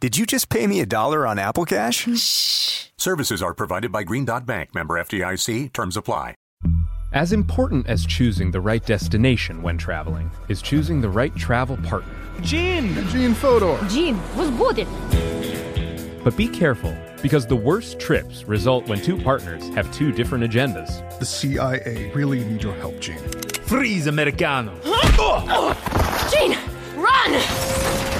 Did you just pay me a dollar on Apple Cash? Shh. Services are provided by Green Dot Bank, member FDIC. Terms apply. As important as choosing the right destination when traveling is choosing the right travel partner. Gene! Gene Fodor! Gene, was good! But be careful, because the worst trips result when two partners have two different agendas. The CIA really need your help, Gene. Freeze, Americano! Huh? Oh! Gene, run!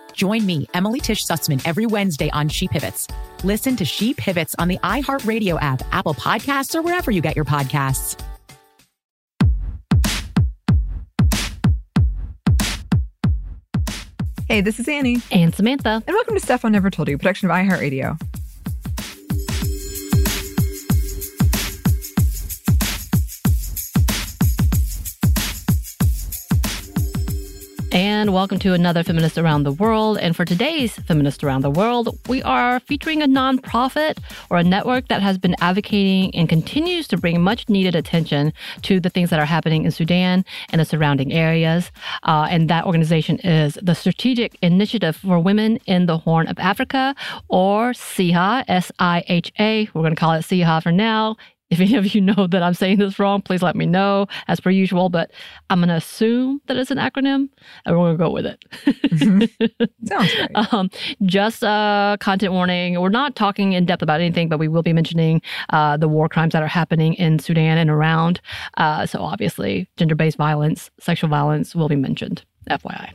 Join me, Emily Tish Sussman, every Wednesday on She Pivots. Listen to She Pivots on the iHeartRadio app, Apple Podcasts, or wherever you get your podcasts. Hey, this is Annie. And Samantha. And welcome to Stuff I Never Told You, production of iHeartRadio. Welcome to another Feminist Around the World. And for today's Feminist Around the World, we are featuring a nonprofit or a network that has been advocating and continues to bring much needed attention to the things that are happening in Sudan and the surrounding areas. Uh, and that organization is the Strategic Initiative for Women in the Horn of Africa, or SIHA, S I H A. We're going to call it SIHA for now. If any of you know that I'm saying this wrong, please let me know as per usual. But I'm going to assume that it's an acronym and we're going to go with it. Sounds right. Um, just a content warning. We're not talking in depth about anything, but we will be mentioning uh, the war crimes that are happening in Sudan and around. Uh, so obviously, gender based violence, sexual violence will be mentioned. FYI.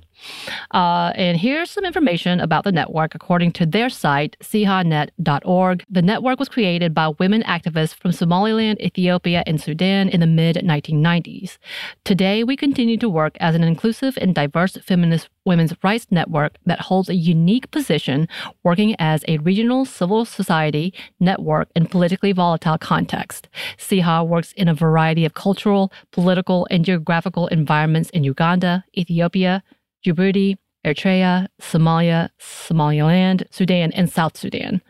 Uh, and here's some information about the network. According to their site, sihanet.org, the network was created by women activists from Somaliland, Ethiopia, and Sudan in the mid 1990s. Today, we continue to work as an inclusive and diverse feminist women's rights network that holds a unique position working as a regional civil society network in politically volatile context. SIHA works in a variety of cultural, political, and geographical environments in Uganda, Ethiopia, Djibouti, Eritrea, Somalia, Somaliland, Sudan, and South Sudan.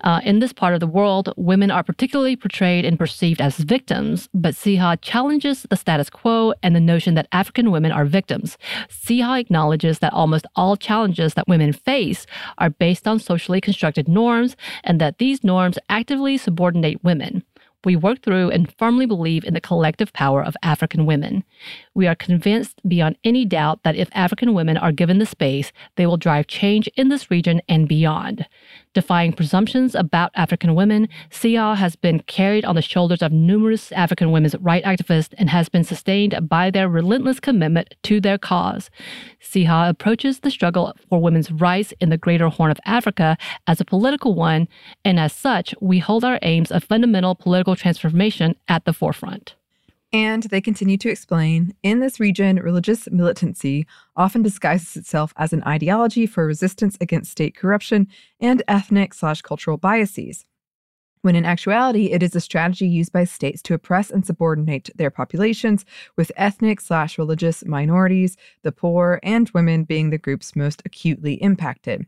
Uh, in this part of the world, women are particularly portrayed and perceived as victims, but SIHA challenges the status quo and the notion that African women are victims. SIHA acknowledges that almost all challenges that women face are based on socially constructed norms and that these norms actively subordinate women. We work through and firmly believe in the collective power of African women. We are convinced beyond any doubt that if African women are given the space, they will drive change in this region and beyond. Defying presumptions about African women, SIHA has been carried on the shoulders of numerous African women's rights activists and has been sustained by their relentless commitment to their cause. SIHA approaches the struggle for women's rights in the Greater Horn of Africa as a political one, and as such, we hold our aims of fundamental political transformation at the forefront. And they continue to explain in this region, religious militancy often disguises itself as an ideology for resistance against state corruption and ethnic slash cultural biases. When in actuality, it is a strategy used by states to oppress and subordinate their populations, with ethnic slash religious minorities, the poor, and women being the groups most acutely impacted.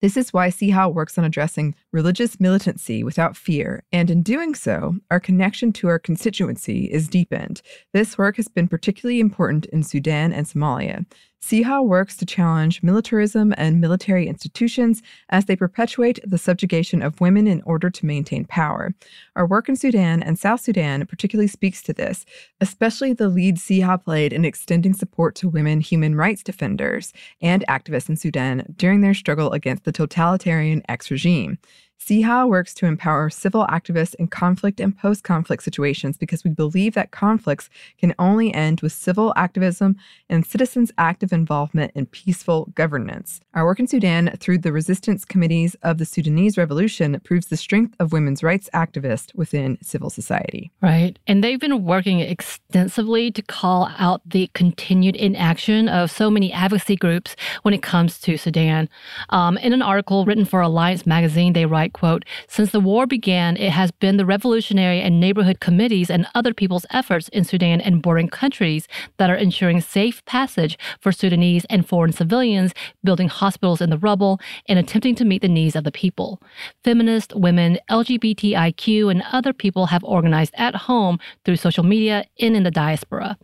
This is why SIHA works on addressing religious militancy without fear, and in doing so, our connection to our constituency is deepened. This work has been particularly important in Sudan and Somalia. SIHA works to challenge militarism and military institutions as they perpetuate the subjugation of women in order to maintain power. Our work in Sudan and South Sudan particularly speaks to this, especially the lead SIHA played in extending support to women human rights defenders and activists in Sudan during their struggle against the totalitarian ex regime. SIHA works to empower civil activists in conflict and post conflict situations because we believe that conflicts can only end with civil activism and citizens' active involvement in peaceful governance. Our work in Sudan through the resistance committees of the Sudanese Revolution proves the strength of women's rights activists within civil society. Right. And they've been working extensively to call out the continued inaction of so many advocacy groups when it comes to Sudan. Um, in an article written for Alliance magazine, they write, quote, Since the war began, it has been the revolutionary and neighborhood committees and other people's efforts in Sudan and bordering countries that are ensuring safe passage for Sudanese and foreign civilians, building hospitals in the rubble, and attempting to meet the needs of the people. Feminist, women, LGBTIQ, and other people have organized at home through social media and in the diaspora.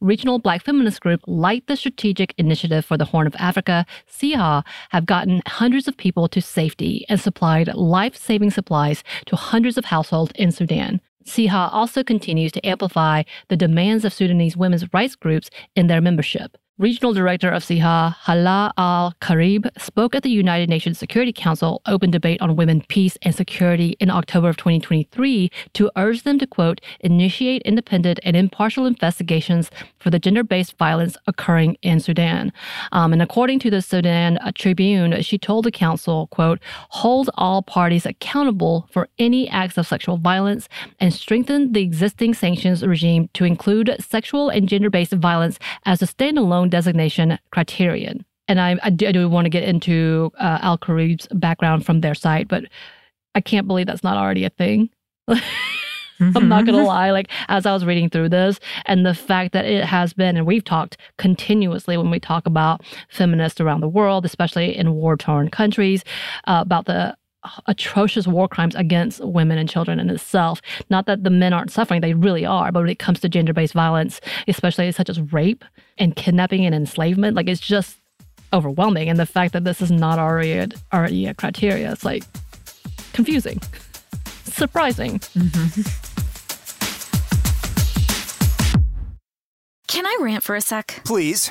Regional black feminist group like the Strategic Initiative for the Horn of Africa, SIHA, have gotten hundreds of people to safety and supplied life saving supplies to hundreds of households in Sudan. SIHA also continues to amplify the demands of Sudanese women's rights groups in their membership. Regional Director of SIHA, Hala Al Karib, spoke at the United Nations Security Council open debate on women, peace, and security in October of 2023 to urge them to, quote, initiate independent and impartial investigations for the gender based violence occurring in Sudan. Um, and according to the Sudan Tribune, she told the council, quote, hold all parties accountable for any acts of sexual violence and strengthen the existing sanctions regime to include sexual and gender based violence as a standalone designation criterion. And I, I, do, I do want to get into uh, Al Karib's background from their site, but I can't believe that's not already a thing. I'm not gonna lie. Like as I was reading through this, and the fact that it has been, and we've talked continuously when we talk about feminists around the world, especially in war-torn countries, uh, about the atrocious war crimes against women and children in itself. Not that the men aren't suffering, they really are. But when it comes to gender based violence, especially such as rape and kidnapping and enslavement, like it's just overwhelming. And the fact that this is not already a, already a criteria, it's like confusing, surprising. Mm-hmm. Can I rant for a sec? Please.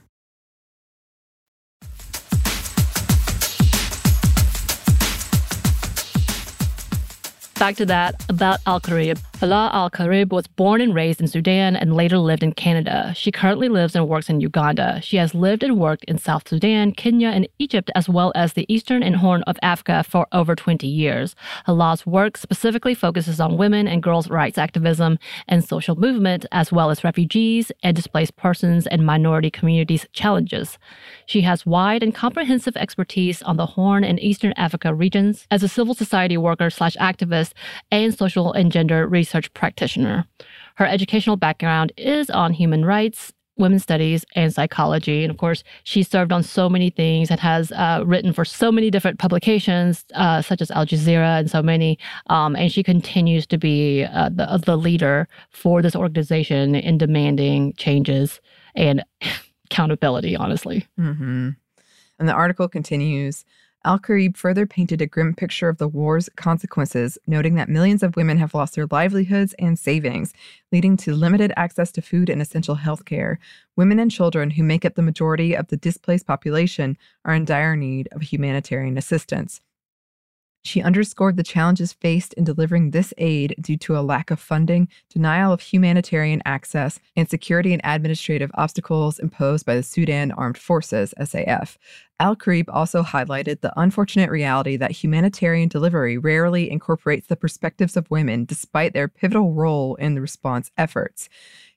Back to that about Al Karib. Hala Al Karib was born and raised in Sudan and later lived in Canada. She currently lives and works in Uganda. She has lived and worked in South Sudan, Kenya, and Egypt, as well as the Eastern and Horn of Africa for over 20 years. Hala's work specifically focuses on women and girls' rights activism and social movement, as well as refugees and displaced persons and minority communities' challenges. She has wide and comprehensive expertise on the Horn and Eastern Africa regions. As a civil society worker slash activist, and social and gender research practitioner. Her educational background is on human rights women's studies and psychology. And of course, she served on so many things and has uh, written for so many different publications, uh, such as Al Jazeera and so many. Um, and she continues to be uh, the, the leader for this organization in demanding changes and accountability, honestly. Mm-hmm. And the article continues. Al Karib further painted a grim picture of the war's consequences, noting that millions of women have lost their livelihoods and savings, leading to limited access to food and essential health care. Women and children, who make up the majority of the displaced population, are in dire need of humanitarian assistance. She underscored the challenges faced in delivering this aid due to a lack of funding, denial of humanitarian access, and security and administrative obstacles imposed by the Sudan Armed Forces, SAF. Al Karib also highlighted the unfortunate reality that humanitarian delivery rarely incorporates the perspectives of women despite their pivotal role in the response efforts.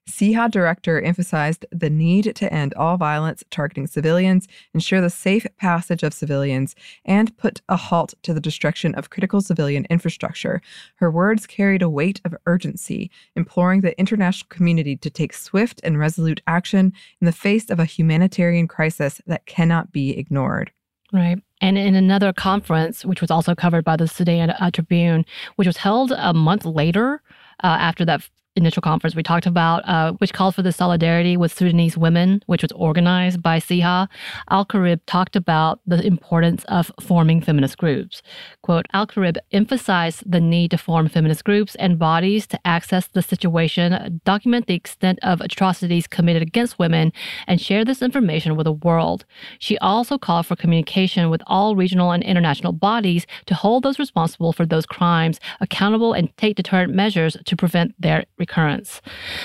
SIHA director emphasized the need to end all violence targeting civilians, ensure the safe passage of civilians, and put a halt to the destruction of critical civilian infrastructure. Her words carried a weight of urgency, imploring the international community to take swift and resolute action in the face of a humanitarian crisis that cannot be ignored. Right. And in another conference, which was also covered by the Sudan uh, Tribune, which was held a month later uh, after that initial conference we talked about, uh, which called for the solidarity with Sudanese women, which was organized by Siha, Al Karib talked about the importance of forming feminist groups. Quote, Al Karib emphasized the need to form feminist groups and bodies to access the situation, document the extent of atrocities committed against women, and share this information with the world. She also called for communication with all regional and international bodies to hold those responsible for those crimes accountable and take deterrent measures to prevent their recurrence.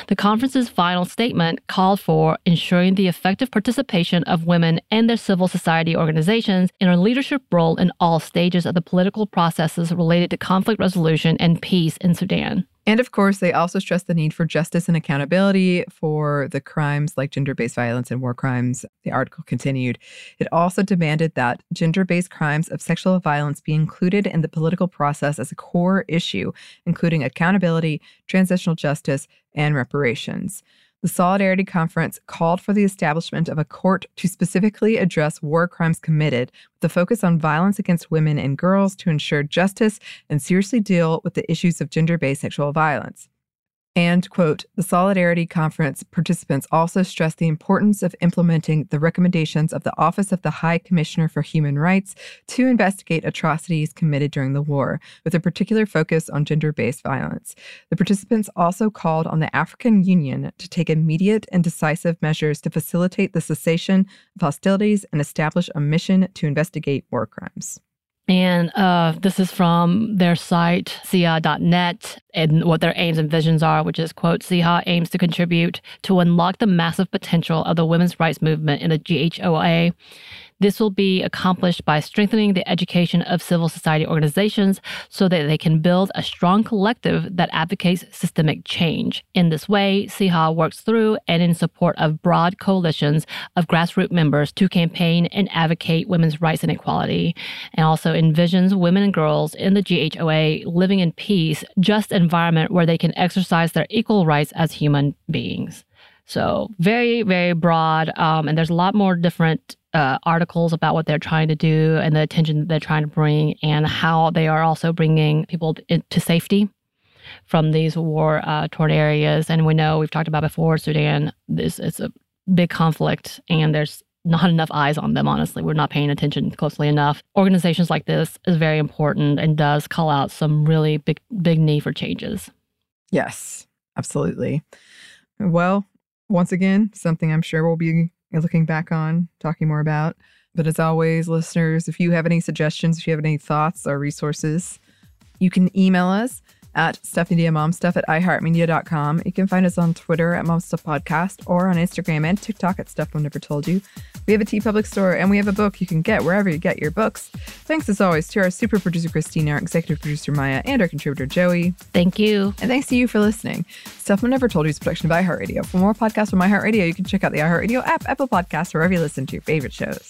The conference's final statement called for ensuring the effective participation of women and their civil society organizations in a leadership role in all stages of the political processes related to conflict resolution and peace in Sudan. And of course, they also stress the need for justice and accountability for the crimes like gender based violence and war crimes. The article continued. It also demanded that gender based crimes of sexual violence be included in the political process as a core issue, including accountability, transitional justice, and reparations. The Solidarity Conference called for the establishment of a court to specifically address war crimes committed, with a focus on violence against women and girls to ensure justice and seriously deal with the issues of gender based sexual violence. And, quote, the Solidarity Conference participants also stressed the importance of implementing the recommendations of the Office of the High Commissioner for Human Rights to investigate atrocities committed during the war, with a particular focus on gender based violence. The participants also called on the African Union to take immediate and decisive measures to facilitate the cessation of hostilities and establish a mission to investigate war crimes. And uh, this is from their site, SIHA.net, and what their aims and visions are, which is, quote, SIHA aims to contribute to unlock the massive potential of the women's rights movement in the GHOA this will be accomplished by strengthening the education of civil society organizations so that they can build a strong collective that advocates systemic change. In this way, SIHA works through and in support of broad coalitions of grassroots members to campaign and advocate women's rights and equality, and also envisions women and girls in the GHOA living in peace, just environment where they can exercise their equal rights as human beings. So very, very broad. Um, and there's a lot more different uh, articles about what they're trying to do and the attention that they're trying to bring and how they are also bringing people to safety from these war uh, torn areas. And we know we've talked about before Sudan. This is a big conflict, and there's not enough eyes on them. Honestly, we're not paying attention closely enough. Organizations like this is very important and does call out some really big, big need for changes. Yes, absolutely. Well, once again, something I'm sure we'll be looking back on, talking more about. But as always, listeners, if you have any suggestions, if you have any thoughts or resources, you can email us at stuffmediamomstuff at iheartmedia.com. You can find us on Twitter at momstuffpodcast or on Instagram and TikTok at Stuff Mom Never Told You. We have a TeePublic store and we have a book you can get wherever you get your books. Thanks as always to our super producer Christina, our executive producer Maya, and our contributor Joey. Thank you. And thanks to you for listening. Stuff Mom Never Told You is a production of iHeartRadio. For more podcasts from iHeartRadio, you can check out the iHeartRadio app, Apple Podcasts, wherever you listen to your favorite shows.